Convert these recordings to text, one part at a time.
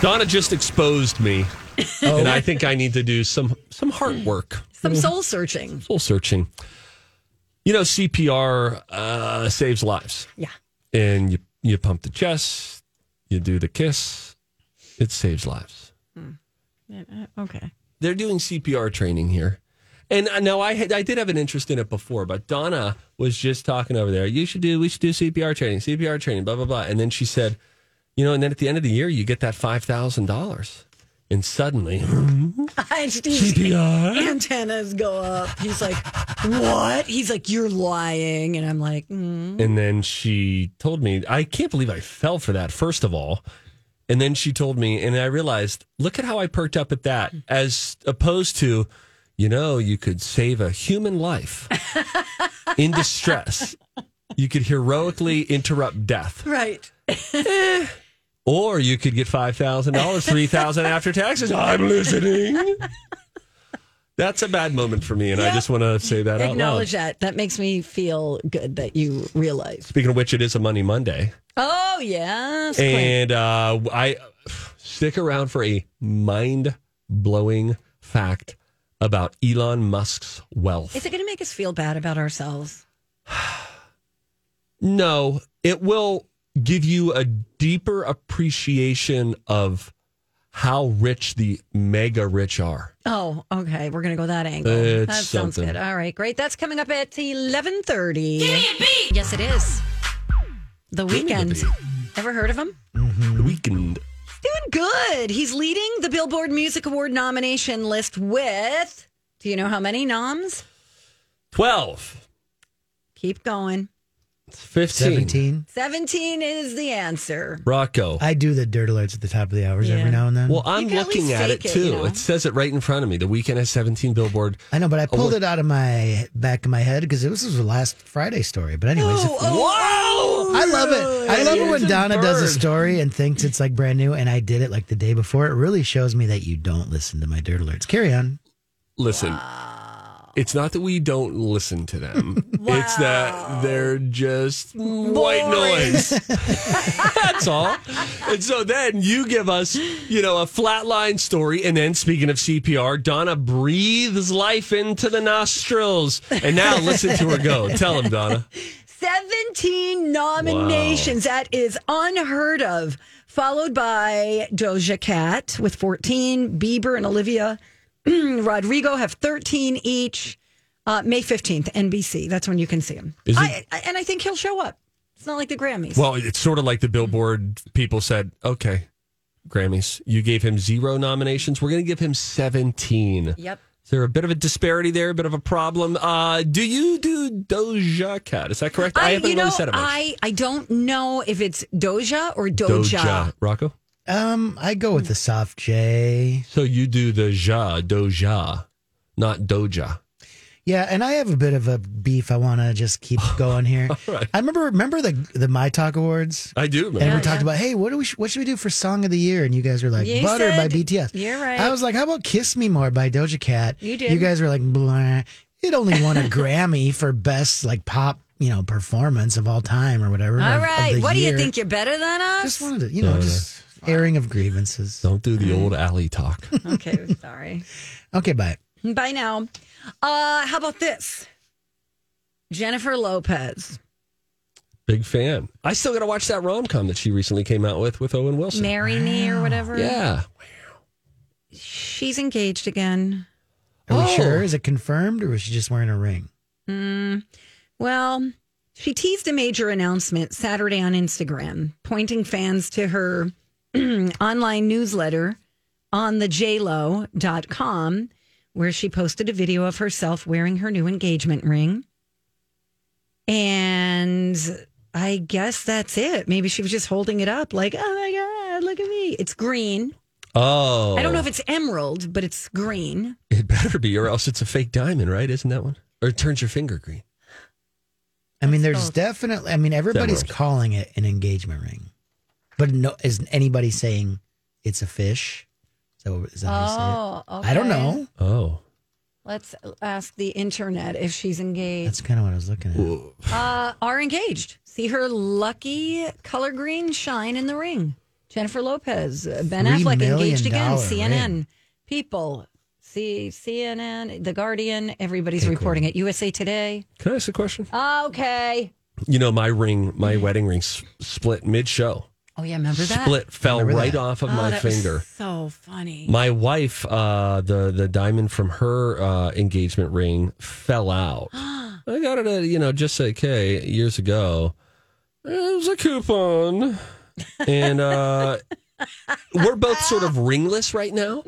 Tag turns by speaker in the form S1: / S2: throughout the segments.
S1: Donna just exposed me, and I think I need to do some some hard work,
S2: Some soul searching.
S1: soul searching. You know, CPR uh, saves lives,
S2: Yeah.
S1: and you you pump the chest, you do the kiss, it saves lives.
S2: Okay.
S1: They're doing CPR training here, and uh, now I had, I did have an interest in it before, but Donna was just talking over there. You should do we should do CPR training, CPR training, blah blah blah, and then she said, you know, and then at the end of the year you get that five thousand dollars, and suddenly CPR.
S2: Antennas go up. He's like, what? He's like, you're lying. And I'm like, mm.
S1: And then she told me, I can't believe I fell for that, first of all. And then she told me, and I realized, look at how I perked up at that, as opposed to, you know, you could save a human life in distress. You could heroically interrupt death,
S2: right.
S1: Or you could get five thousand dollars, three thousand after taxes. I'm listening. That's a bad moment for me, and I just want to say that out.
S2: Acknowledge that. That makes me feel good that you realize.
S1: Speaking of which, it is a Money Monday.
S2: Oh, yes.
S1: And uh, I stick around for a mind blowing fact about Elon Musk's wealth.
S2: Is it going to make us feel bad about ourselves?
S1: no, it will give you a deeper appreciation of how rich the mega rich are.
S2: Oh, okay. We're going to go that angle.
S1: It's
S2: that sounds
S1: something.
S2: good. All right, great. That's coming up at 11.30. Give me a beat. Yes, it is. The Weeknd. Ever heard of him? Mm-hmm.
S1: The Weeknd.
S2: Doing good. He's leading the Billboard Music Award nomination list with, do you know how many noms?
S1: 12,
S2: Keep going.
S1: 15.
S3: 17.
S2: 17 is the answer.
S1: Rocco.
S3: I do the dirt alerts at the top of the hours
S2: Yeah.
S3: every now and then.
S1: well, I'm
S2: You can at
S1: looking
S2: least
S1: at it
S2: fake it,
S1: too.
S2: you know?
S1: It says it right in front of me. The Weeknd has 17 Billboard.
S3: I know, but I pulled
S1: what-
S3: it out of my back of my head because it was this was the last Friday story. But anyways, oh, if- oh,
S1: Wow!
S3: Oh, I love it. I love it when
S1: Just
S3: Donna does a story and thinks it's like brand new, and I did it like the day before. It really shows me that you don't listen to my dirt alerts. Carry on.
S1: Listen, it's not that we don't listen to them. It's that they're just white noise. That's all. And so then you give us, you know, a flatline story. And then speaking of CPR, Donna breathes life into the nostrils. And now listen to her go. Tell him, Donna.
S2: 17 nominations. That is unheard of. Followed by Doja Cat with 14. Bieber and Olivia Rodrigo have 13 each. Uh, May 15th, NBC. That's when you can see him. I, I, and I think he'll show up. It's not like the Grammys.
S1: Well, it's sort of like the Billboard people said, okay, Grammys, you gave him zero nominations. We're going to give him 17.
S2: yep.
S1: Is there a bit of a disparity there, a bit of a problem? Uh, do you do Doja Cat? Is that correct? I, haven't
S2: you know,
S1: really said it much.
S2: I, I don't know if it's Doja or Doja.
S1: Doja. Rocco?
S3: Um, I go with the soft J.
S1: So you do the Ja, Doja, not Doja.
S3: Yeah, and I have a bit of a beef. I want to just keep going here.
S1: right.
S3: I remember remember the the My Talk Awards.
S1: I do,
S3: And
S1: man.
S3: we talked about, hey, what do we what should we do for song of the year? And you guys were like,
S2: You
S3: Butter by
S2: said-
S3: BTS.
S2: You're right.
S3: I was like, how about Kiss Me More by Doja Cat?
S2: You did.
S3: You guys were like, blah. It only won a Grammy for best like pop, you know, performance of all time or whatever.
S2: All
S3: of- of
S2: right.
S3: the
S2: What do you think? You're better than us?
S3: Just wanted to, you know, just airing of grievances.
S1: Don't do the old alley talk.
S2: okay, sorry.
S3: Okay, bye.
S2: Bye now. Uh, how about this? Jennifer Lopez.
S1: Big fan. I still got to watch that rom com that she recently came out with with Owen Wilson.
S2: Marry me or whatever.
S1: yeah.
S2: She's engaged again.
S3: Are we
S1: Oh.
S3: sure? Is it confirmed or was she just wearing a ring? Hmm.
S2: Well, she teased a major announcement Saturday on Instagram, pointing fans to her online newsletter on the jlo.com, where she posted a video of herself wearing her new engagement ring. And I guess that's it. Maybe she was just holding it up like, oh my God, look at me. It's green.
S1: Oh.
S2: I don't know if it's emerald, but it's green.
S1: It better be, or else it's a fake diamond, right? Isn't that one? Or it turns your finger green.
S3: I mean, there's definitely. I mean, everybody's
S1: Emerald.
S3: calling it an engagement ring, but no, is anybody saying it's a fish? So is that how you say
S2: Oh.
S3: I don't know.
S1: Oh.
S2: Let's ask the internet if she's engaged.
S3: That's kind of what I was looking at.
S2: uh, are engaged. See her lucky color green shine in the ring. Jennifer Lopez, uh, Ben
S3: Three
S2: Affleck
S3: million
S2: engaged again.
S3: dollar
S2: CNN,
S3: ring.
S2: people, see CNN, The Guardian. Everybody's reporting it. USA Today.
S1: Can I ask a question?
S2: Okay.
S1: You know, my ring, my wedding ring s- split mid show.
S2: Oh yeah, remember that?
S1: Split, fell
S3: Remember
S1: right
S3: that.
S1: off of
S2: Oh,
S1: my
S2: that was
S1: finger.
S2: so funny.
S1: My wife, uh, the the diamond from her uh, engagement ring fell out. I got it at you know just okay years ago. It was a coupon, and uh, we're both sort of ringless right now.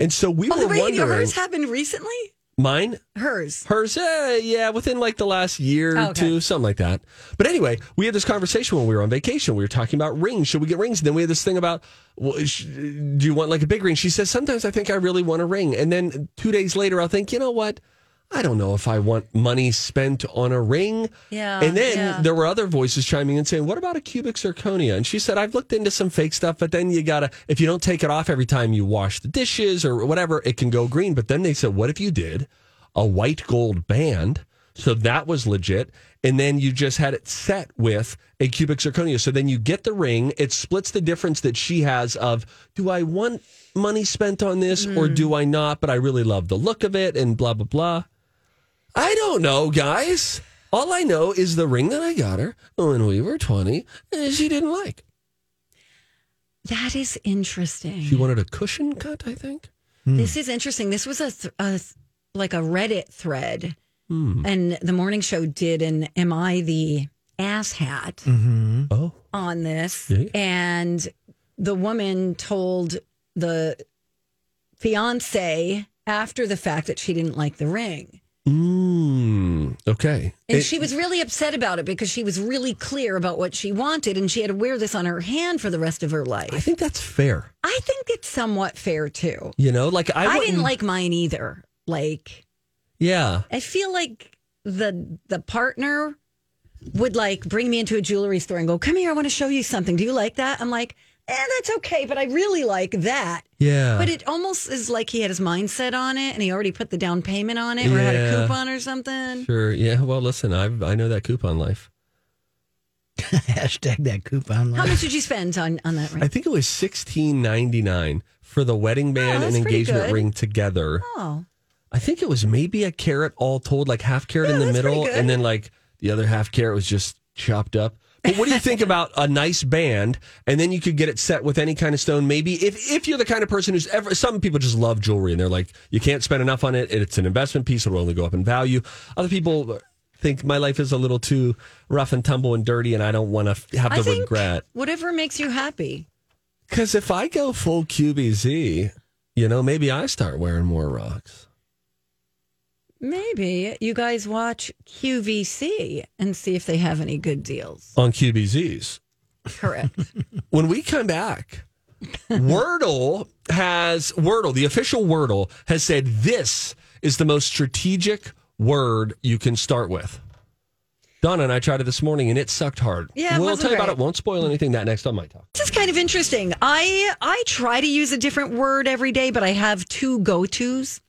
S1: And so we
S2: oh,
S1: were
S2: wait,
S1: wondering.
S2: hers happened recently.
S1: Mine,
S2: Hers.
S1: hers, eh, yeah, within like the last year
S2: Oh,
S1: or
S2: okay.
S1: two, something like that. But anyway, we had this conversation when we were on vacation. We were talking about rings. Should we get rings? And then we had this thing about, well, sh- do you want like a big ring? She says, sometimes I think I really want a ring. And then two days later, I'll think, you know what? I don't know if I want money spent on a ring.
S2: Yeah,
S1: And then
S2: yeah.
S1: there were other voices chiming in saying, what about a cubic zirconia? And she said, I've looked into some fake stuff, but then you gotta, if you don't take it off every time you wash the dishes or whatever, it can go green. But then they said, what if you did a white gold band? So that was legit. And then you just had it set with a cubic zirconia. So then you get the ring. It splits the difference that she has of do I want money spent on this or mm-hmm. do I not? But I really love the look of it and blah, blah, blah. I don't know, guys. All I know is the ring that I got her when we were 20, eh, she didn't like.
S2: That is interesting.
S1: She wanted a cushion cut, I think.
S2: This is interesting. This was a, th- a th- like a Reddit thread, and the morning show did an "Am I the ass hat?"
S1: Oh,
S2: on this,
S1: Yeah.
S2: and the woman told the fiance after the fact that she didn't like the ring.
S1: Mm, okay.
S2: And
S1: It-
S2: she was really upset about it because she was really clear about what she wanted and she had to wear this on her hand for the rest of her life.
S1: I think that's fair.
S2: I think it's somewhat fair too.
S1: You know, like I,
S2: I, didn't like mine either. Like
S1: Yeah,
S2: I feel like the the partner would like bring me into a jewelry store and go, "Come here, I want to show you something. Do you like that?" I'm like, "Eh, that's okay, but I really like that."
S1: yeah.
S2: But it almost is like he had his mindset on it and he already put the down payment on it or had a coupon or something.
S1: sure. Yeah. Well, listen, I I know that coupon life.
S3: Hashtag that coupon.
S2: life.
S3: How
S2: much did you spend on on that ring?
S1: I think it was sixteen ninety nine for the wedding band and engagement
S2: good.
S1: ring together.
S2: oh,
S1: I think it was maybe a carrot all told, like half carrot
S2: Yeah,
S1: in the middle, and then like the other half carrot was just chopped up. But what do you think about a nice band, and then you could get it set with any kind of stone? Maybe if if you're the kind of person who's ever, some people just love jewelry and they're like, you can't spend enough on it. It's an investment piece; it'll only go up in value. Other people think my life is a little too rough and tumble and dirty, and I don't want to have
S2: I
S1: the
S2: think
S1: regret.
S2: whatever makes you happy.
S1: Because if I go full QBZ, you know, maybe I start wearing more rocks.
S2: Maybe you guys watch QVC and see if they have any good deals.
S1: on QBZs.
S2: Correct.
S1: when we come back, Wordle has Wordle, the official Wordle has said this is the most strategic word you can start with. Donna and I tried it this morning and it sucked hard.
S2: Yeah,
S1: we'll tell you about it. Won't spoil anything. That next on my talk.
S2: This is kind of interesting. I I try to use a different word every day, but I have two go tos.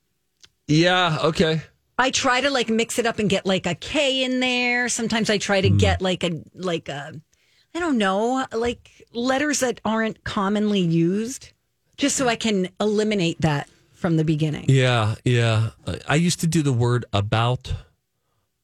S1: Yeah. Okay.
S2: I try to like mix it up and get like a K in there. Sometimes I try to
S1: Hmm.
S2: get like a like a I don't know, like letters that aren't commonly used, just so I can eliminate that from the beginning.
S1: Yeah. Yeah. I- I used to do the word about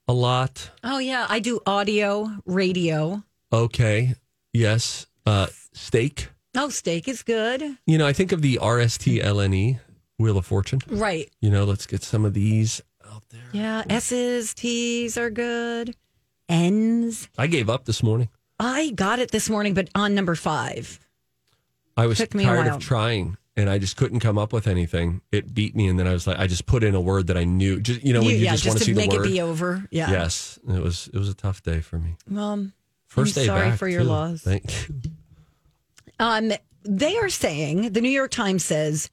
S1: a lot.
S2: Oh yeah, I do audio, radio.
S1: Okay. Yes. Uh, steak.
S2: Oh, steak is good.
S1: You know, I think of the RSTLNE, Wheel of Fortune.
S2: Right.
S1: You know, let's get some of these out there.
S2: Yeah. S's, T's are good. N's.
S1: I gave up this morning.
S2: I got it this morning, but on number five.
S1: I was tired of trying and I just couldn't come up with anything. It beat me. And then I was like, I just put in a word that I knew. Just, you know, when you,
S2: yeah,
S1: just, want to see
S2: to make
S1: the
S2: it
S1: word.
S2: be over. Yeah.
S1: Yes. It was, it was a tough day for me.
S2: Well,
S1: 1st
S2: I'm
S1: day
S2: sorry
S1: back.
S2: for your
S1: too.
S2: loss.
S1: Thank you.
S2: Um, they are saying the New York Times says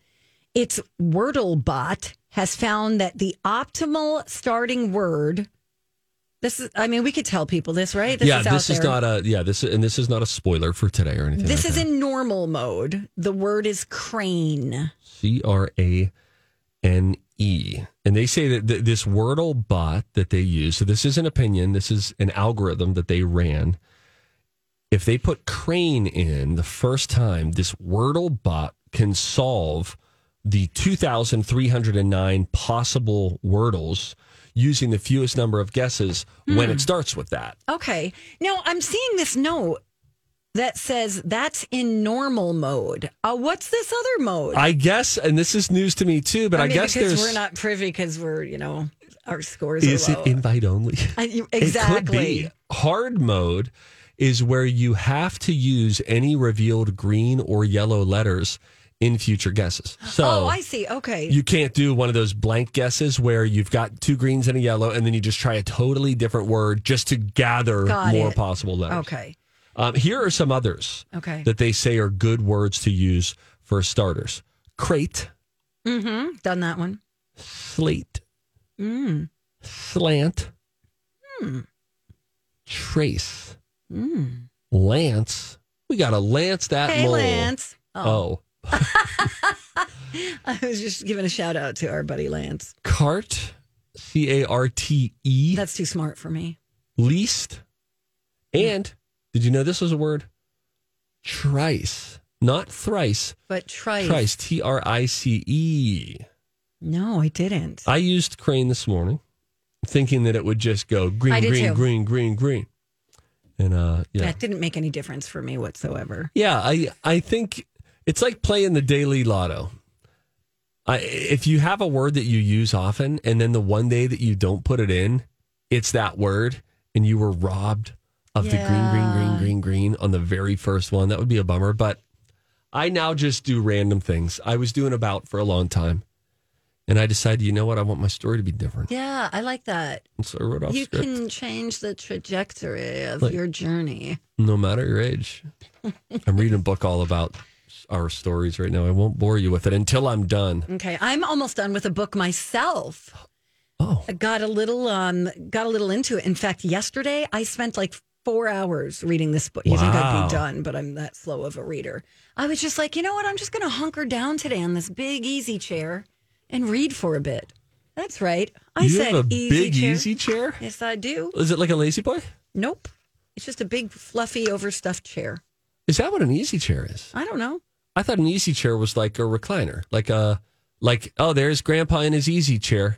S2: its WordleBot has found that the optimal starting word. This is, I mean, we could tell people this, right? This
S1: yeah,
S2: is
S1: this is
S2: there.
S1: not a, yeah, this is, and this is not a spoiler for today or anything.
S2: This
S1: like
S2: is
S1: that.
S2: in normal mode. The word is crane.
S1: C R A N E. And they say that th- this Wordle bot that they use, so this is an opinion, this is an algorithm that they ran. If they put crane in the first time, this Wordle bot can solve the 2,309 possible Wordles using the fewest number of guesses when it starts with that.
S2: Okay. Now I'm seeing this note that says that's in normal mode. Uh, what's this other mode?
S1: I guess, and this is news to me too, but I,
S2: mean,
S1: guess
S2: because
S1: there's.
S2: we're not privy because we're, you know, our scores
S1: is
S2: are
S1: it invite only?
S2: I- you-
S1: It could
S2: exactly.
S1: be. Hard mode is where you have to use any revealed green or yellow letters in future guesses. So
S2: oh, I see. Okay.
S1: you can't do one of those blank guesses where you've got two greens and a yellow, and then you just try a totally different word just to gather
S2: Got
S1: more
S2: it.
S1: possible letters.
S2: okay.
S1: Um, here are some others
S2: Okay.
S1: that they say are good words to use for starters: crate,
S2: Mm-hmm. Done that one.
S1: slate,
S2: Mm.
S1: slant,
S2: Hmm.
S1: trace,
S2: Mm.
S1: lance. We got to lance that
S2: Hey,
S1: mole.
S2: Lance.
S1: Oh.
S2: I was just giving a shout out to our buddy Lance.
S1: carte, C A R T E,
S2: That's too smart for me.
S1: least, and did you know this was a word? Trice, not thrice.
S2: But trice.
S1: Trice, T R I C E.
S2: No, I didn't.
S1: I used crane this morning, thinking that it would just go
S2: I
S1: green,
S2: did
S1: green,
S2: too.
S1: green, green, green, and uh, yeah,
S2: That didn't make any difference for me whatsoever.
S1: yeah. I I think it's like playing the daily lotto. I, if you have a word that you use often, and then the one day that you don't put it in, it's that word, and you were robbed of the green, green, green, green, green on the very first one. That would be a bummer. But I now just do random things. I was doing about for a long time, and I decided, you know what? I want my story to be different,
S2: Yeah, I like that.
S1: and so I wrote off
S2: You
S1: script.
S2: can change the trajectory of
S1: Like-
S2: your journey.
S1: no matter your age. I'm reading a book all about our stories right now. I won't bore you with it until I'm done.
S2: Okay, I'm almost done with a book myself.
S1: Oh,
S2: I got a little um got a little into it. In fact, yesterday I spent like four hours reading this book. You think I'd be done, but I'm that slow of a reader. I was just like, you know what? I'm just going to hunker down today on this big easy chair and read for a bit. That's right. I
S1: you
S2: said
S1: have a
S2: easy
S1: big
S2: chair.
S1: easy chair?
S2: Yes, I do.
S1: Is it like a lazy boy?
S2: Nope. It's just a big fluffy overstuffed chair.
S1: Is that what an easy chair is?
S2: I don't know.
S1: I thought an easy chair was like a recliner, like a like oh, there's Grandpa in his easy chair,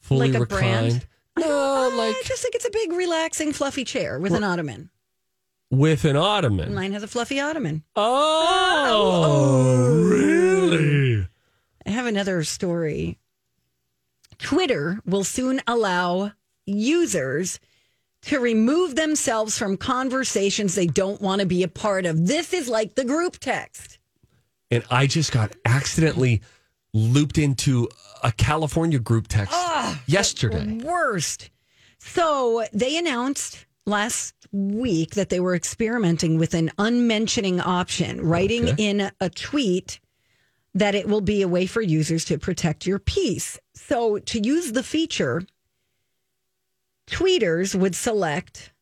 S1: fully
S2: Like
S1: reclined.
S2: brand?
S1: No,
S2: I
S1: like
S2: just think it's a big relaxing fluffy chair with an ottoman.
S1: with an ottoman.
S2: Mine has a fluffy ottoman.
S1: Oh, oh, oh, really?
S2: I have another story. Twitter will soon allow users to remove themselves from conversations they don't want to be a part of. This is like the group text.
S1: And I just got accidentally looped into a California group text ah, yesterday.
S2: Worst. So they announced last week that they were experimenting with an unmentioning option, writing
S1: Okay.
S2: in a tweet that it will be a way for users to protect your peace. So to use the feature, tweeters would select,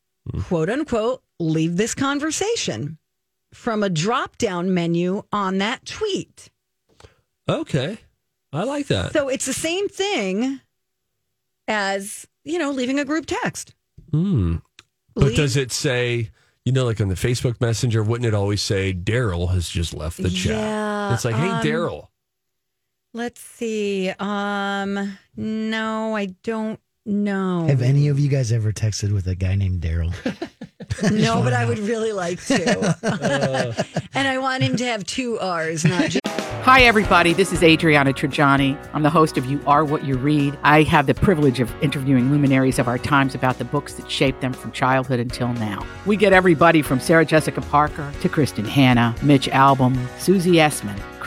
S2: quote unquote, leave this conversation from a drop down menu on that tweet.
S1: Okay. I like that.
S2: So it's the same thing as, you know, leaving a group text.
S1: Hmm. But
S2: Leave-
S1: does it say, you know, like on the Facebook Messenger, wouldn't it always say Daryl has just left the chat?
S2: Yeah,
S1: It's like, hey,
S2: um,
S1: Daryl.
S2: Let's see. Um, no, I don't know.
S3: Have any of you guys ever texted with a guy named Daryl?
S2: No, but I would really like to. Uh. and I want him to have two R's, not just.
S4: Hi, everybody. This is Adriana Trigiani. I'm the host of You Are What You Read. I have the privilege of interviewing luminaries of our times about the books that shaped them from childhood until now. We get everybody from Sarah Jessica Parker to Kristin Hannah, Mitch Albom, Susie Essman,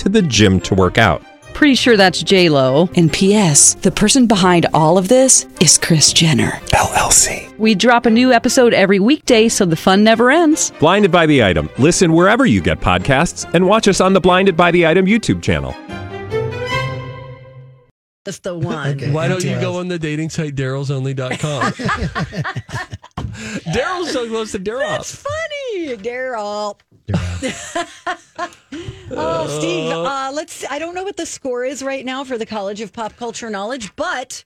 S5: to the gym to work out.
S6: Pretty sure that's J Lo.
S7: And P.S. The person behind all of this is Kris Jenner
S5: LLC.
S6: We drop a new episode every weekday, so the fun never ends.
S5: Blinded by the item. Listen wherever you get podcasts, and watch us on the Blinded by the Item YouTube channel.
S2: That's the one.
S3: Okay.
S1: Why don't you go on the dating site darylsonly.com? Daryl's so close to Daryl.
S2: That's funny, Daryl. oh, Steve. Uh, let's. I don't know what the score is right now for the College of Pop Culture Knowledge, but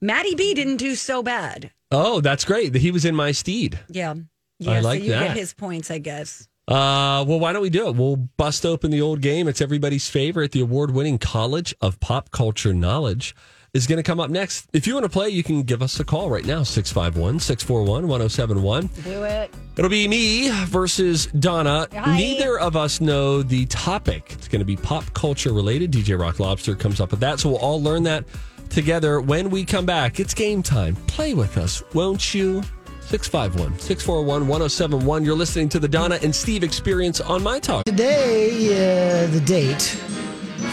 S2: Maddie B didn't do so bad.
S1: Oh, that's great. He was in my steed.
S2: Yeah. Yeah.
S1: like
S2: so you
S1: that.
S2: get his points, I guess.
S1: Uh, well, why don't we do it? We'll bust open the old game. It's everybody's favorite. The award winning College of Pop Culture Knowledge is going to come up next. If you want to play, you can give us a call right now 651 641 1071.
S2: Do it.
S1: It'll be me versus Donna.
S2: Hi.
S1: Neither of us know the topic. It's going to be pop culture related. DJ Rock Lobster comes up with that. So we'll all learn that together when we come back. It's game time. Play with us, won't you? 651 641 1071. You're listening to the Donna and Steve experience on My Talk.
S3: Today, uh, the date,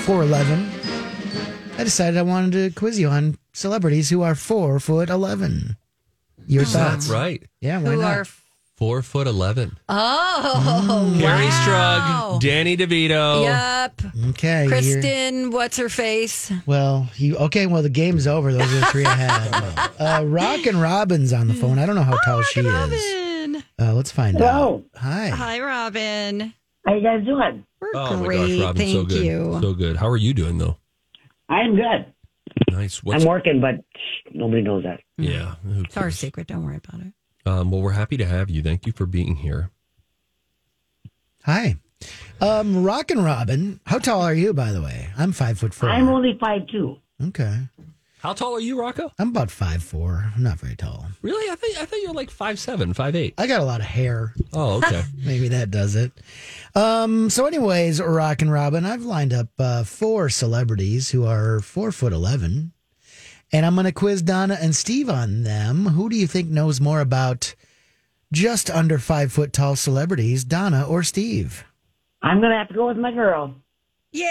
S3: 411, I decided I wanted to quiz you on celebrities who are four foot 11. Your thoughts?
S1: That's right.
S3: Yeah, why
S2: Who
S3: not?
S2: are.
S1: Four foot 11.
S2: Oh,
S1: Kerri
S2: wow.
S1: Strug, Danny DeVito.
S2: Yep.
S3: okay. you're-
S2: Kristen, what's her face?
S3: Well, you okay? Well, the game's over. Those are the three I had. Uh, Rock and Robin's on the phone. I don't know how tall she is.
S2: Robin.
S3: Uh, let's find
S8: Hello.
S3: out. Hi.
S2: Hi, Robin.
S8: How you guys doing?
S2: We're
S1: Oh
S2: great.
S1: my gosh, Robin,
S2: Thank
S1: so good.
S2: you.
S1: So good. How are you doing though?
S8: I'm good.
S1: Nice. What's,
S8: I'm working, but nobody knows that.
S1: yeah. who
S2: It's our secret. Don't worry about it.
S1: Um, well, we're happy to have you. Thank you for being here.
S3: Hi. Um, Rock and Robin. How tall are you, by the way? I'm five foot four.
S8: I'm only five two.
S3: okay.
S1: How tall are you, Rocco?
S3: I'm about five four. I'm not very tall.
S1: Really? I think I thought you were like five seven, five eight.
S3: I got a lot of hair.
S1: Oh, okay.
S3: Maybe that does it. Um, so, anyways, Rock and Robin, I've lined up uh, four celebrities who are four foot eleven, and I'm going to quiz Donna and Steve on them. Who do you think knows more about just under five foot tall celebrities, Donna or Steve?
S8: I'm gonna have to go with my girl.
S2: Yay!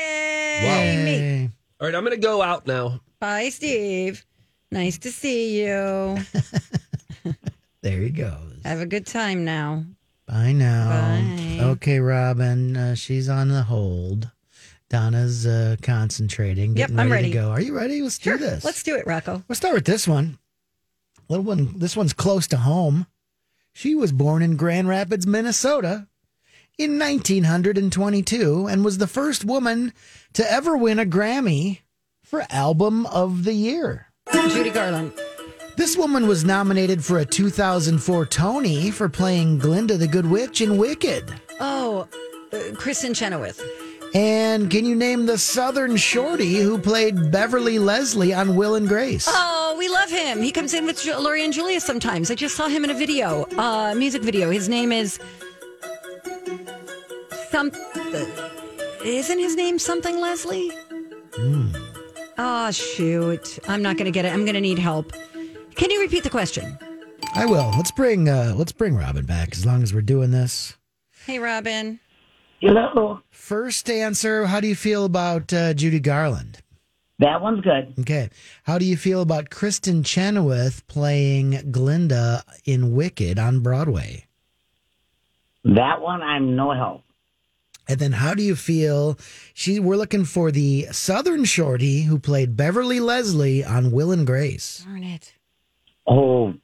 S3: Yay.
S1: All right, I'm going to go out now.
S2: Bye, Steve. Nice to see you.
S3: There he goes.
S2: Have a good time now.
S3: Bye now.
S2: Bye.
S3: Okay, Robin. Uh, she's on the hold. Donna's uh, concentrating.
S2: Yep,
S3: Getting
S2: I'm
S3: ready,
S2: ready.
S3: to go. Are you ready? Let's
S2: Sure.
S3: do this.
S2: Let's do it, Rocco.
S3: We'll start with this one. Little one. This one's close to home. She was born in Grand Rapids, Minnesota, in 1922, and was the first woman to ever win a Grammy for Album of the Year.
S2: Judy Garland.
S3: This woman was nominated for a 2004 Tony for playing Glinda the Good Witch in Wicked.
S2: Oh, uh, Kristin Chenoweth.
S3: And can you name the Southern Shorty who played Beverly Leslie on Will and Grace?
S2: Oh, we love him. He comes in with Lori and Julia sometimes. I just saw him in a video, uh, music video. His name is some. uh, Isn't his name something Leslie? Oh shoot! I'm not going to get it. I'm going to need help. Can you repeat the question?
S3: I will. Let's bring uh let's bring Robin back as long as we're doing this.
S2: Hey, Robin.
S8: Hello.
S3: First answer, how do you feel about uh, Judy Garland?
S8: That one's good.
S3: Okay. How do you feel about Kristin Chenoweth playing Glinda in Wicked on Broadway?
S8: That one, I'm no help.
S3: And then how do you feel she we're looking for the Southern Shorty who played Beverly Leslie on Will and Grace?
S2: Darn it.
S8: Oh,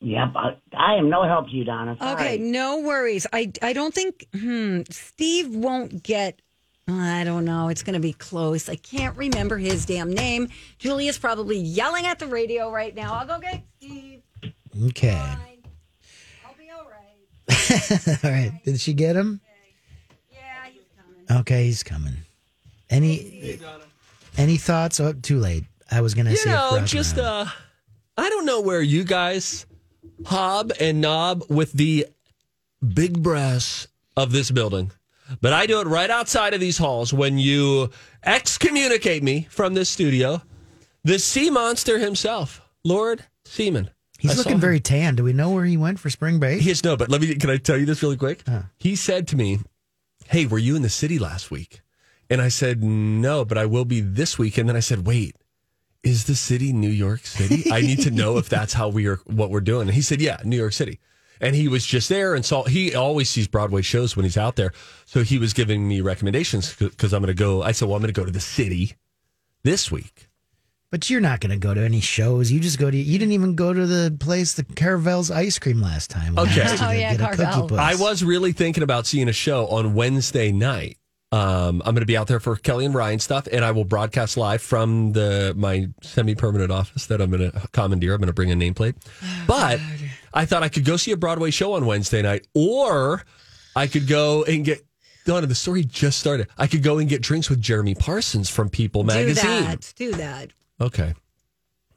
S8: Yep, I, I am no help to you, Donna. Sorry.
S2: Okay, no worries. I I don't think hmm, Steve won't get. I don't know. It's going to be close. I can't remember his damn name. Julia's probably yelling at the radio right now. I'll go get Steve.
S3: Okay.
S2: Fine. I'll be all right.
S3: All right. Did she get him?
S2: Yeah, he's coming.
S3: Okay, he's coming. Any any thoughts? Oh, too late. I was gonna
S1: You
S3: say
S1: know, just uh, I don't know where you guys hob and knob with the big brass of this building, but I do it right outside of these halls when you excommunicate me from this studio. The sea monster himself, Lord Seaman.
S3: he's
S1: I
S3: looking very tan. Do we know where he went for spring break?
S1: He is no, but let me. Can I tell you this really quick? He said to me, "Hey, were you in the city last week?" And I said, "No, but I will be this week." And then I said, "Wait, is the city New York City? I need to know if that's how we are, what we're doing." And he said, "Yeah, New York City." And he was just there and saw. He always sees Broadway shows when he's out there, so he was giving me recommendations because I'm going to go. I said, "Well, I'm going to go to the city this week."
S3: But you're not going to go to any shows. You just go to. You didn't even go to the place, the Carvel's ice cream last time.
S1: Okay.
S3: asked
S2: Oh,
S3: to
S2: yeah,
S3: get
S2: Carvel.
S1: I was really thinking about seeing a show on Wednesday night. Um, I'm going to be out there for Kelly and Ryan stuff, and I will broadcast live from the my semi-permanent office that I'm going to commandeer. I'm going to bring a nameplate, but I thought I could go see a Broadway show on Wednesday night, or I could go and get. Donna, the story just started. I could go and get drinks with Jeremy Parsons from People Magazine.
S2: Do
S1: Magazine.
S2: that. Do that.
S1: Okay,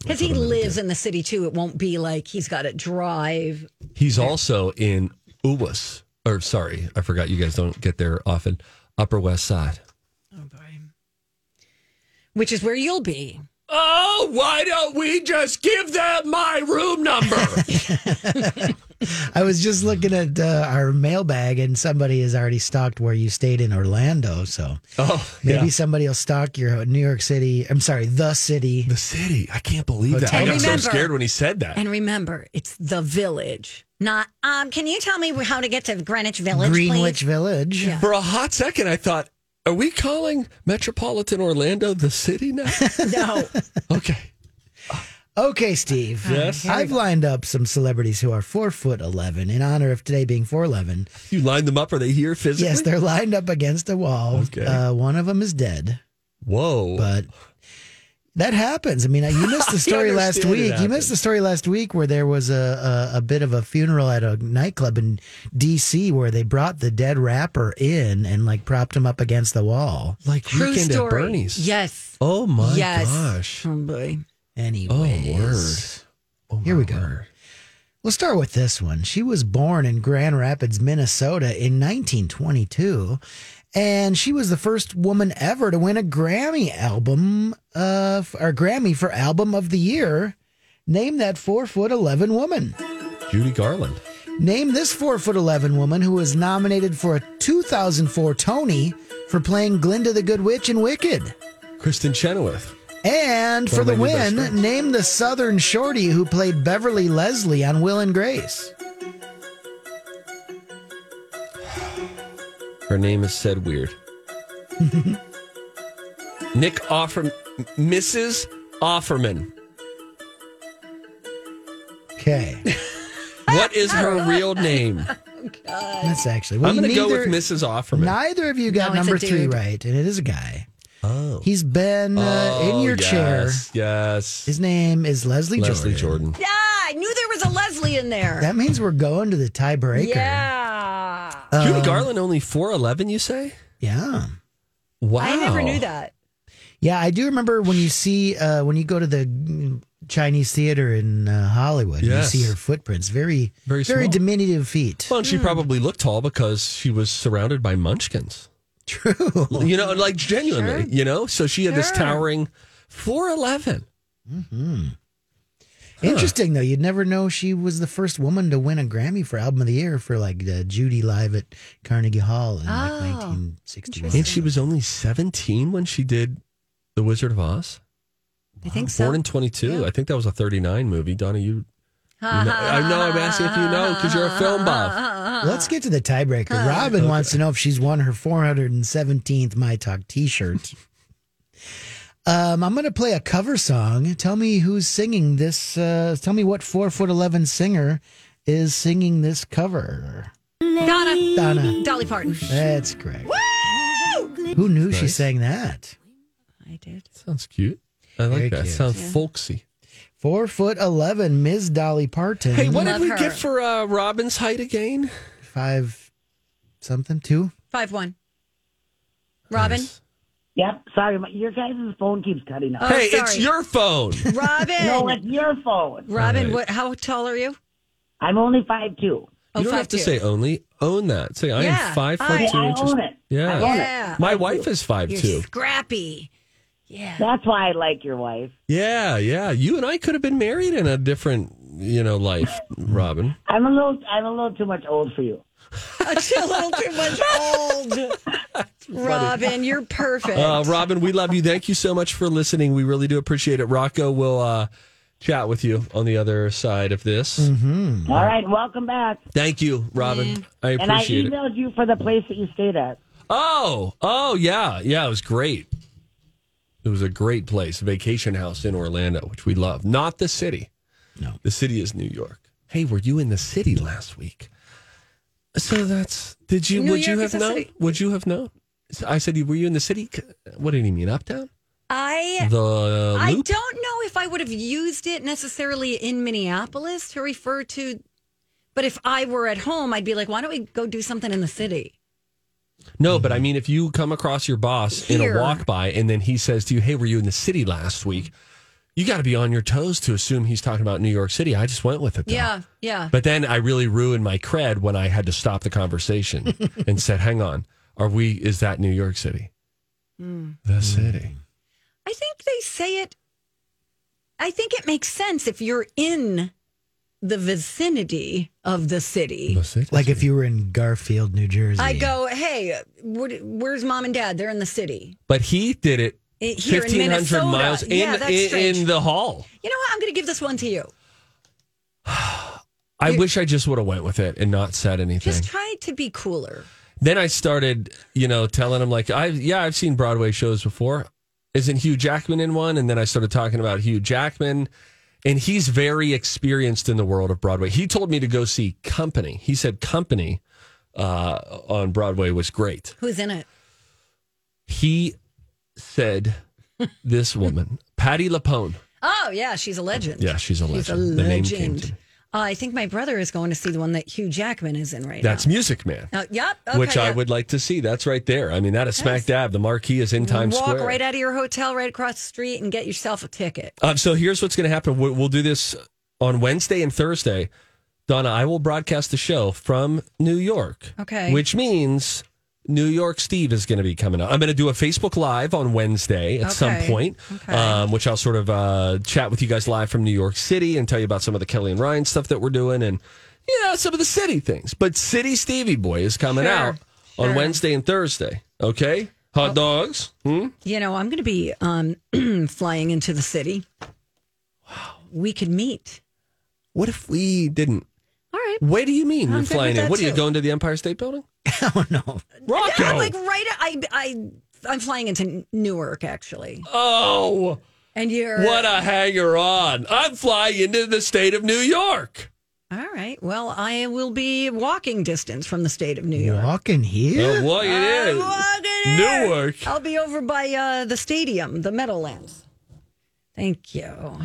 S2: Because he lives in the city too. It won't be like he's got to drive.
S1: he's also in Uwas, or sorry, I forgot. You guys don't get there often. Upper West Side. Oh boy.
S2: Which is where you'll be.
S1: Oh, why don't we just give them my room number?
S3: I was just looking at uh, our mailbag, and somebody has already stalked where you stayed in Orlando. So
S1: oh,
S3: maybe
S1: yeah.
S3: somebody will stalk your New York City. I'm sorry, the city.
S1: the city. I can't believe that. I
S2: And
S1: got so scared when he said that.
S2: And remember, it's the village, not. Um, can you tell me how to get to Greenwich Village,
S3: Greenwich
S2: please?
S3: Village.
S2: Yeah.
S1: For a hot second, I thought, are we calling Metropolitan Orlando the city now?
S2: No,
S1: okay.
S3: Okay, Steve.
S1: Yes?
S3: I've lined up some celebrities who are four foot eleven in honor of today being four eleven.
S1: You lined them up. Are they here physically?
S3: Yes, they're lined up against a wall.
S1: Okay.
S3: Uh, one of them is dead,
S1: Whoa.
S3: but that happens. I mean, you missed the story last week. You missed the story last week where there was a, a a bit of a funeral at a nightclub in D.C. where they brought the dead rapper in and like propped him up against the wall.
S1: like
S2: true
S1: Weekend
S2: story.
S1: at Bernie's.
S2: Yes.
S1: Oh, my
S2: yes.
S1: gosh.
S2: Oh boy.
S3: Anyways,
S1: Oh, word. Oh,
S3: Here we go.
S1: word.
S3: We'll start with this one. She was born in Grand Rapids, Minnesota in 1922, and she was the first woman ever to win a Grammy album, uh, or Grammy for Album of the Year. Name that four foot 11 woman.
S1: Judy Garland.
S3: Name this four foot 11 woman who was nominated for a 2004 Tony for playing Glinda the Good Witch in Wicked.
S1: Kristin Chenoweth.
S3: And for the
S1: of my new best
S3: win, name the Southern Shorty who played Beverly Leslie on Will and Grace.
S1: Her name is said weird. Nick Offerman. Mrs. Offerman.
S3: Okay.
S1: What is her real name?
S3: That's actually. Well,
S1: I'm going to go
S3: neither-
S1: with Mrs. Offerman.
S3: Neither of you got
S2: No, it's a
S3: number three
S2: dude.
S3: right, and it is a guy.
S1: oh.
S3: He's been uh, in
S1: Oh,
S3: your chair.
S1: yes, Yes.
S3: His name is Leslie,
S1: Leslie
S3: Jordan.
S1: Jordan.
S2: Yeah, I knew there was a Leslie in there.
S3: That means we're going to the tiebreaker.
S2: yeah.
S1: Judy
S3: Um,
S1: Garland only 4'11, you say?
S3: Yeah.
S1: Wow.
S2: I never knew that.
S3: Yeah, I do remember when you see uh, when you go to the mm, Chinese theater in uh, Hollywood,
S1: Yes.
S3: you see her footprints. Very,
S1: Very
S3: very
S1: small.
S3: diminutive feet.
S1: Well, and she probably looked tall because she was surrounded by munchkins.
S3: True.
S1: You know, like genuinely, you know? So she had this towering 4'11.
S3: Interesting though, you'd never know she was the first woman to win a Grammy for Album of the Year for like uh, Judy live at Carnegie Hall in like
S2: Oh,
S3: 1961.
S1: And she was only 17 when she did The Wizard of Oz.
S2: I think so.
S1: Born in 22. I think that was a 39 movie. Donna, you. you know, I know I'm asking if you know because you're a film buff.
S3: Let's get to the tiebreaker. Robin wants to know if she's won her 417th My Talk T-shirt. Um, I'm going to play a cover song. Tell me who's singing this. Uh, tell me what four foot eleven singer is singing this cover.
S2: Donna.
S3: Donna.
S2: Dolly Parton.
S3: That's correct.
S2: Woo!
S3: Who knew she sang that?
S2: I did.
S1: Sounds cute. I like
S3: Very
S1: that.
S3: cute.
S1: Sounds folksy.
S3: Four foot eleven, Ms. Dolly Parton.
S1: Hey, what
S2: Love
S1: did we
S2: her.
S1: get for uh, Robin's height again?
S3: Five something two.
S2: Five one. Robin.
S1: Nice.
S8: Yep. Sorry, my, your guys' phone keeps cutting
S2: Oh,
S1: hey,
S2: sorry.
S1: it's your phone.
S2: Robin.
S8: no, it's your phone.
S2: Robin,
S1: All right.
S2: what? How tall are you?
S8: I'm only five two.
S2: Oh,
S1: you don't have to say only. Own that. Say I
S2: Yeah,
S1: am five foot
S2: I-
S1: two
S8: I
S1: inches.
S8: own it.
S1: Yeah.
S8: I own
S2: Yeah.
S8: it.
S1: My wife is five
S2: You're
S1: two.
S2: scrappy. Yeah.
S8: That's why I like your wife.
S1: Yeah, yeah. You and I could have been married in a different, you know, life, Robin.
S8: I'm a little. I'm a little too much old for you.
S2: I see a little too much old. Robin, you're perfect.
S1: Uh, Robin, we love you. Thank you so much for listening. We really do appreciate it. Rocco will uh, chat with you on the other side of this.
S3: Mm-hmm.
S8: All right, welcome back.
S1: Thank you, Robin. I appreciate it.
S8: And I
S1: appreciate it.
S8: emailed you for the place that you stayed at.
S1: Oh, oh yeah, yeah. It was great. It was a great place, vacation house in Orlando, which we love. Not the city.
S3: No.
S1: the city is New York. Hey, were you in the city last week? So that's. Did you?
S2: New
S1: would you have known?
S2: city.
S1: Would you have known? I said, were you in the city? What did he mean? Uptown?
S2: I
S1: The
S2: I
S1: loop?
S2: don't know if I would have used it necessarily in Minneapolis to refer to, but if I were at home, I'd be like, why don't we go do something in the city?
S1: No, but I mean, if you come across your boss in a walk by and then he says to you, Hey, were you in the city last week? You got to be on your toes to assume he's talking about New York City. I just went with it. Though.
S2: Yeah, yeah.
S1: But then I really ruined my cred when I had to stop the conversation and said, Hang on, are we, is that New York City?
S2: Hmm.
S1: The city.
S2: I think they say it. I think it makes sense if you're in the vicinity of the city.
S1: The city.
S3: Like if you were in Garfield, New Jersey.
S2: I go, hey, what, where's mom and dad? They're in the city.
S1: But he did it
S2: I- here in
S1: 1,500
S2: Minnesota.
S1: miles in,
S2: Yeah, that's
S1: in,
S2: strange.
S1: in the hall.
S2: You know what? I'm going to give this one to you.
S1: I wish I just would have went with it and not said anything.
S2: Just try to be cooler.
S1: Then I started, you know, telling him like, I yeah, I've seen Broadway shows before. Isn't Hugh Jackman in one? And then I started talking about Hugh Jackman, and he's very experienced in the world of Broadway. He told me to go see Company. He said Company uh, on Broadway was great.
S2: Who's in it?
S1: He said this woman, Patti LuPone.
S2: Oh, yeah, she's a legend.
S1: Yeah, she's a legend.
S2: She's a
S1: The name came
S2: legend. Uh, I think my brother is going to see the one that Hugh Jackman is in right now.
S1: That's
S2: now.
S1: Music Man.
S2: Uh, yep. Okay,
S1: which I would like to see. That's right there. I mean, that is smack dab. The marquee is in Times
S2: Walk
S1: Square.
S2: Walk right out of your hotel, right across the street, and get yourself a ticket.
S1: Um, so here's what's going to happen. We'll, we'll do this on Wednesday and Thursday. Donna, I will broadcast the show from New York.
S2: Okay.
S1: Which means New York Steve is going to be coming up. I'm going to do a Facebook Live on Wednesday at some point,
S2: Okay.
S1: um, which I'll sort of uh, chat with you guys live from New York City and tell you about some of the Kelly and Ryan stuff that we're doing and, you know, some of the city things. But City Stevie Boy is coming
S2: Sure,
S1: out on. Wednesday and Thursday. Okay? Hot dogs? Hmm?
S2: You know, I'm going to be um, flying into the city. Wow. We could meet.
S1: What if we didn't?
S2: All right.
S1: What do you mean
S2: I'm
S1: you're flying in?
S2: that
S1: What are you going to the Empire State Building?
S3: oh no.
S1: Rocco.
S2: Yeah, like right. I I I'm flying into Newark actually,
S1: oh,
S2: and you're
S1: what a hanger on. I'm flying into the state of New York.
S2: All right. Well, I will be walking distance from the state of New York.
S3: Walking here?
S1: Oh, boy, it
S2: I'm
S1: is.
S2: walking here.
S1: Newark.
S2: I'll be over by uh, the stadium, the Meadowlands. Thank you.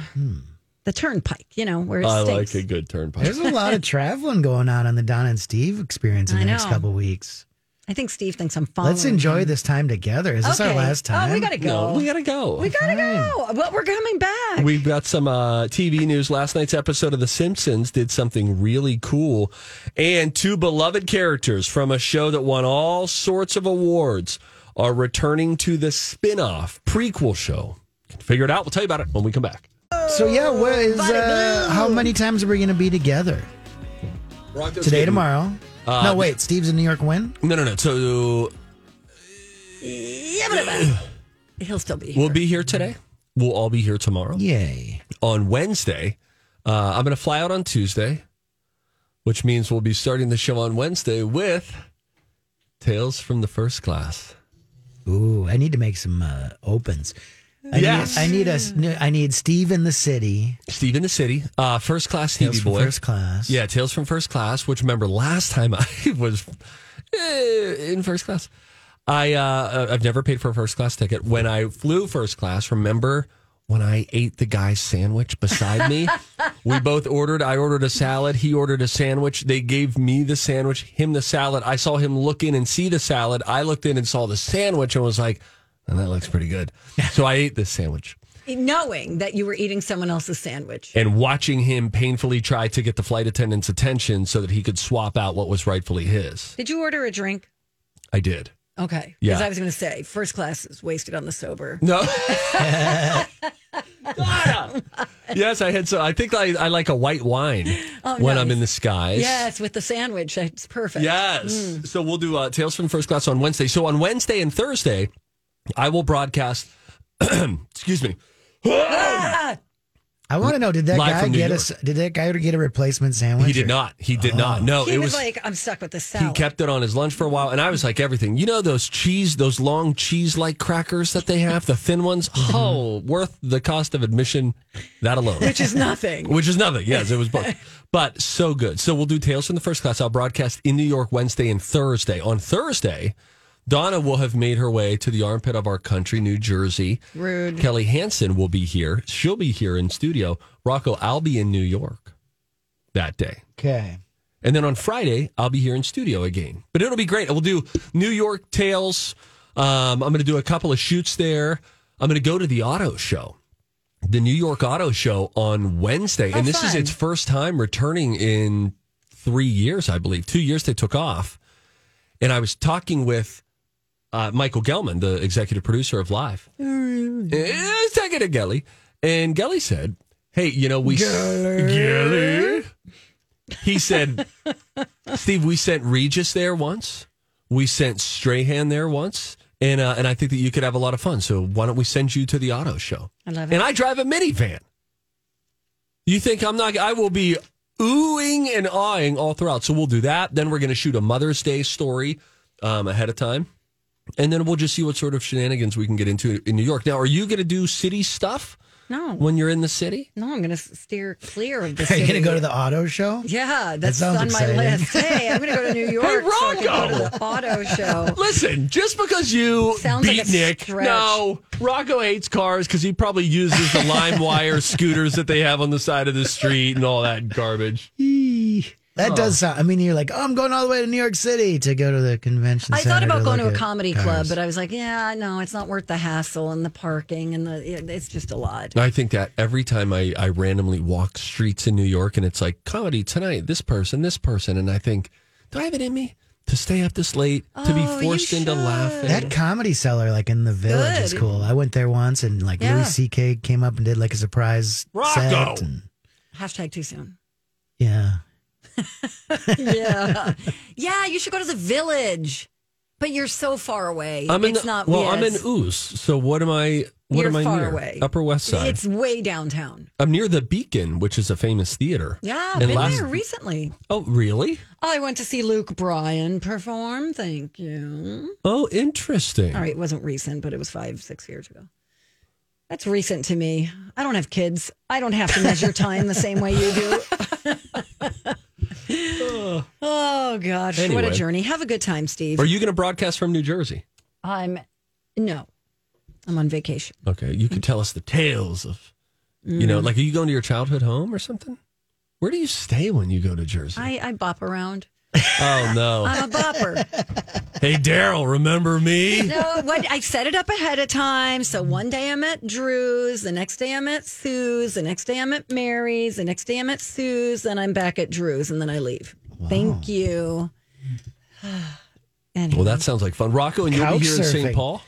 S2: The Turnpike. You know where it
S1: I
S2: stinks.
S1: like a good turnpike.
S3: There's a lot of traveling going on on the Don and Steve experience in
S2: I
S3: the next
S2: know.
S3: couple weeks.
S2: I think Steve thinks I'm following.
S3: Let's enjoy
S2: him.
S3: this time together. Is this our
S2: Okay.
S3: last time?
S2: Oh, we gotta go.
S1: No, we gotta go.
S2: We gotta go. But we're coming back.
S1: We've got some uh, TV news. Last night's episode of The Simpsons did something really cool. And two beloved characters from a show that won all sorts of awards are returning to the spin off prequel show. Can figure it out. We'll tell you about it when we come back.
S3: So yeah, where is uh, how many times are we going to be together? Today, tomorrow.
S1: Uh,
S3: no, wait. Steve's in New York. When?
S1: No, no, no. So
S2: Yeah, but- but- He'll still be here.
S1: we'll be here today. We'll all be here tomorrow.
S3: Yay!
S1: On Wednesday, uh, I'm going to fly out on Tuesday, which means we'll be starting the show on Wednesday with Tales from the First Class.
S3: Ooh, I need to make some uh, opens. I
S1: Yes.
S3: need, I need a I need Steve in the city.
S1: Steve in the City, uh, first class Stevie
S3: Tales from
S1: boy,
S3: First Class.
S1: Yeah, Tales from First Class. Which remember last time I was eh, in first class, I uh, I've never paid for a first class ticket. When I flew first class, remember when I ate the guy's sandwich beside me? we both ordered. I ordered a salad. He ordered a sandwich. They gave me the sandwich, him the salad. I saw him look in and see the salad. I looked in and saw the sandwich and was like, "Oh, "That looks pretty good." So I ate this sandwich.
S2: Knowing that you were eating someone else's sandwich.
S1: and watching him painfully try to get the flight attendant's attention so that he could swap out what was rightfully his.
S2: Did you order a drink?
S1: I did.
S2: Okay.
S1: Yeah.
S2: Because I was going to say, first class is wasted on the sober.
S1: No. Donna! yes, I had so. I think I, I like a white wine
S2: Oh,
S1: when I'm
S2: nice.
S1: in the skies.
S2: Yes, with the sandwich. That's perfect.
S1: Yes. So we'll do uh, Tales from First Class on Wednesday. So on Wednesday and Thursday, I will broadcast. excuse me.
S3: I want to know did that
S1: Live
S3: guy
S1: from New
S3: get
S1: York.
S3: a did that guy get a replacement sandwich?
S1: He did
S3: or-
S1: not. He did not. No,
S2: He
S1: it
S2: was,
S1: was
S2: like, I'm stuck with the
S1: He kept it on his lunch for a while, and I was like, everything. You know those cheese, those long cheese-like crackers that they have, the thin ones. Mm-hmm. Oh, worth the cost of admission. That alone,
S2: which is nothing.
S1: which is nothing. Yes, it was both, but so good. So we'll do tales from the first class. I'll broadcast in New York Wednesday and Thursday. On Thursday, Donna will have made her way to the armpit of our country, New Jersey.
S2: Rude.
S1: Kelly Hansen will be here. She'll be here in studio. Rocco, I'll be in New York that day.
S3: Okay.
S1: And then on Friday, I'll be here in studio again. But it'll be great. We'll do New York Tales. Um, I'm going to do a couple of shoots there. I'm going to go to the auto show, the New York Auto Show on Wednesday.
S2: How
S1: and this is its first time returning in three years, I believe. Two years they took off. And I was talking with uh, Michael Gelman, the executive producer of Live. I was talking to Gelly. And Gelly said, Hey, you know, we. Gelly. He said, Steve, we sent Regis there once. We sent Strahan there once. And, uh, and I think that you could have a lot of fun. So why don't we send you to the auto show?
S2: I love it.
S1: And I drive a minivan. You think I'm not? I will be oohing and awing all throughout. So we'll do that. Then we're going to shoot a Mother's Day story um, ahead of time. And then we'll just see what sort of shenanigans we can get into in New York. Now, are you going to do city stuff
S2: no.
S1: when you're in the city?
S2: No, I'm going to steer clear of the
S3: Are
S2: city.
S3: you going to go to the auto show?
S2: Yeah, that's
S3: sounds
S2: on
S3: exciting.
S2: my list. Hey, I'm going to go to New York so I can go to the auto show.
S1: Listen, just because you
S2: Sounds like
S1: beat
S2: a
S1: Nick,
S2: stretch.
S1: no, Rocco hates cars because he probably uses the lime wire scooters that they have on the side of the street and all that garbage.
S3: That does oh. sound. I mean, you're like, oh, I'm going all the way to New York City to go to the convention.
S2: I thought
S3: center
S2: about going to a
S3: at
S2: comedy club, but I was like, yeah, no, it's not worth the hassle and the parking and the. It's just a lot.
S1: I think that every time I, I randomly walk streets in New York and it's like comedy tonight, this person, this person, and I think, do I have it in me to stay up this late, to be
S2: Oh,
S1: forced into
S2: should.
S1: laughing?
S3: that comedy cellar, like in the village, is cool. I went there once, and like
S2: Yeah.
S3: Louis C.K. came up and did like a surprise
S1: Rocco!
S3: set. And,
S2: Hashtag too soon.
S3: yeah,
S2: Yeah, yeah. You should go to the village, but you're so far away.
S1: I'm in
S2: it's
S1: the,
S2: not.
S1: well,
S2: yeah,
S1: I'm in Ooze, so what am I? What
S2: You're
S1: am I
S2: far
S1: near?
S2: away.
S1: Upper West Side.
S2: It's way downtown.
S1: I'm near the Beacon, which is a famous theater.
S2: Yeah,
S1: And
S2: been
S1: last-
S2: there recently.
S1: Oh, really?
S2: I went to see Luke Bryan perform. Thank you.
S1: Oh, interesting.
S2: All right, it wasn't recent, but it was five, six years ago. That's recent to me. I don't have kids. I don't have to measure time the same way you do. oh gosh, what a journey! Have a good time, Steve.
S1: Are you going to broadcast from New Jersey?
S2: I'm no, I'm on vacation.
S1: Okay, you could tell us the tales of, you
S2: Mm.
S1: know, like are you going to your childhood home or something? Where do you stay when you go to Jersey?
S2: I, I bop around.
S1: Oh no!
S2: I'm a bopper.
S1: hey, Daryl, remember me?
S2: No, what I set it up ahead of time. So mm-hmm. one day I'm at Drew's, the next day I'm at Sue's, the next day I'm at Mary's, the next day I'm at Sue's, then I'm back at Drew's, and then I leave. Thank you. anyway.
S1: Well, that sounds like fun. Rocco, and you'll be
S3: Couch
S1: here in St. Paul.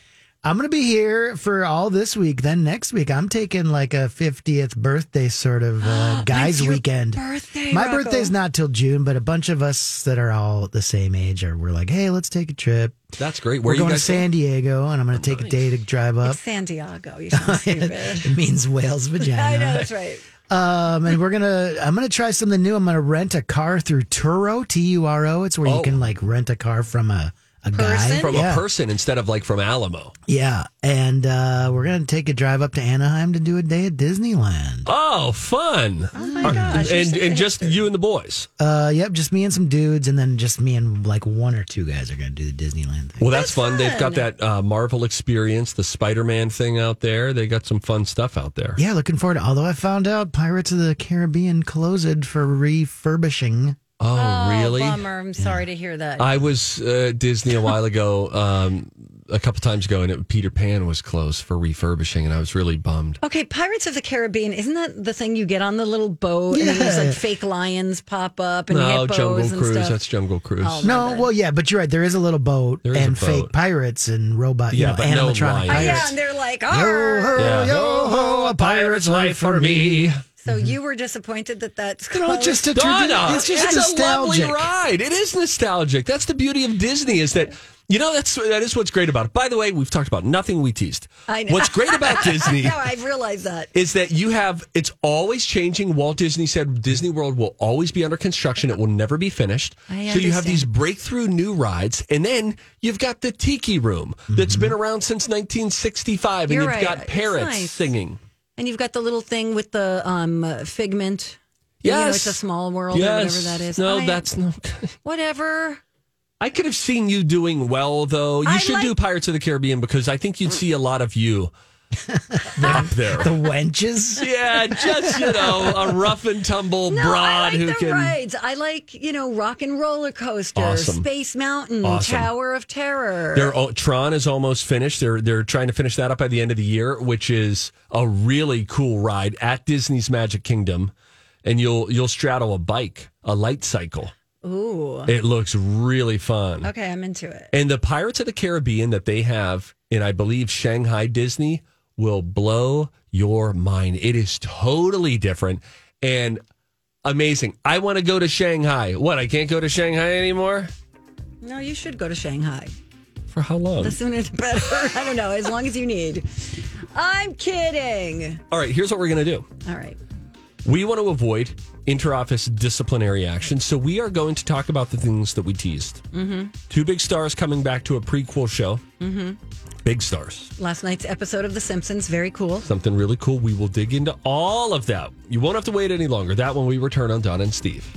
S3: I'm gonna be here for all this week. Then next week, I'm taking like a 50th birthday sort of uh, guys weekend.
S2: birthday,
S3: My
S2: Rocco.
S3: birthday's not till June, but a bunch of us that are all the same age are we're like, hey, let's take a trip.
S1: That's great. Where
S3: We're
S1: are you
S3: going to
S1: guys
S3: San Diego, and I'm going to take a day to drive up.
S2: It's San Diego. You sound stupid.
S3: it means whale's vagina.
S2: I know that's right.
S3: Um, and we're gonna, I'm gonna try something new. I'm gonna rent a car through Turo, T U R O. It's where
S1: Oh.
S3: you can like rent a car from a a guy
S1: from
S3: yeah.
S1: a person instead of like from Alamo.
S3: Yeah, and uh, we're gonna take a drive up to Anaheim to do a day at Disneyland.
S1: Oh, fun!
S2: Oh my gosh.
S1: and and just you and the boys.
S3: Uh, yep, just me and some dudes, and then just me and like one or two guys are gonna do the Disneyland thing.
S1: Well, that's,
S2: That's
S1: fun. They've got that uh, Marvel experience, the Spider Man thing out there. They got some fun stuff out there.
S3: Yeah, looking forward to. Although I found out Pirates of the Caribbean closed for refurbishing.
S1: Oh,
S2: Oh,
S1: really?
S2: Bummer. I'm sorry to hear that.
S1: I was uh, Disney a while ago, um, a couple times ago, and it, Peter Pan was closed for refurbishing, and I was really bummed.
S2: Okay, Pirates of the Caribbean, isn't that the thing you get on the little boat and there's like fake lions pop up and
S1: No,
S2: hippos
S1: Jungle
S2: and
S1: Cruise.
S2: stuff?
S1: That's Jungle Cruise.
S2: Oh,
S3: No,
S2: bad.
S3: well, yeah, but you're right. There is a little boat
S1: There is a
S3: and fake pirates and robot, you
S1: Yeah,
S3: know,
S1: but no
S3: animatronic
S1: lions.
S2: Oh, yeah, and they're like,
S3: Yo ho,
S1: Yeah.
S3: yo ho, a pirate's life for me.
S2: So mm-hmm. you were disappointed that that's
S3: You know,
S2: closed?
S3: just a
S1: Donna,
S3: tradi- it's just
S1: it's a lovely ride. It is nostalgic. That's the beauty of Disney. Is that you know that's that is what's great about it. By the way, we've talked about nothing we teased.
S2: I know.
S1: What's great about Disney
S2: no, I've realized that.
S1: is that you have it's always changing. Walt Disney said Disney World will always be under construction. It will never be finished.
S2: I
S1: so you have these breakthrough new rides, and then you've got the Tiki Room that's mm-hmm. been around since 1965,
S2: You're
S1: and you've
S2: right.
S1: got parrots
S2: nice.
S1: singing.
S2: And you've got the little thing with the um, figment. You know,
S1: Yes,
S2: it's a small world or
S1: yes.
S2: whatever that is.
S1: No,
S2: I-
S1: that's no.
S2: whatever.
S1: I could have seen you doing well, though. You
S2: I
S1: should do Pirates of the Caribbean because I think you'd see a lot of you up there.
S3: The wenches.
S1: yeah, just you know, a rough and tumble
S2: No,
S1: broad
S2: I like
S1: who
S2: the
S1: can.
S2: rides. I like you know rock and roller coaster,
S1: Awesome.
S2: Space Mountain,
S1: Awesome.
S2: Tower of Terror.
S1: They're, oh, Tron is almost finished. They're they're trying to finish that up by the end of the year, which is a really cool ride at Disney's Magic Kingdom, and you'll you'll straddle a bike, a light cycle.
S2: Ooh.
S1: It looks really fun.
S2: Okay, I'm into it.
S1: And the Pirates of the Caribbean that they have in, I believe, Shanghai Disney will blow your mind. It is totally different and amazing. I want to go to Shanghai. What? I can't go to Shanghai anymore?
S2: No, you should go to Shanghai.
S1: For how long?
S2: The sooner the better. I don't know, as long as you need. I'm kidding.
S1: All right, here's what we're going to do.
S2: All right.
S1: We want to avoid interoffice disciplinary action, so we are going to talk about the things that we teased. Mm-hmm. Two big stars coming back to a prequel show. Mm-hmm. Big stars.
S2: Last night's episode of The Simpsons, very cool.
S1: Something really cool. We will dig into all of that. You won't have to wait any longer. That one we return on Don and Steve.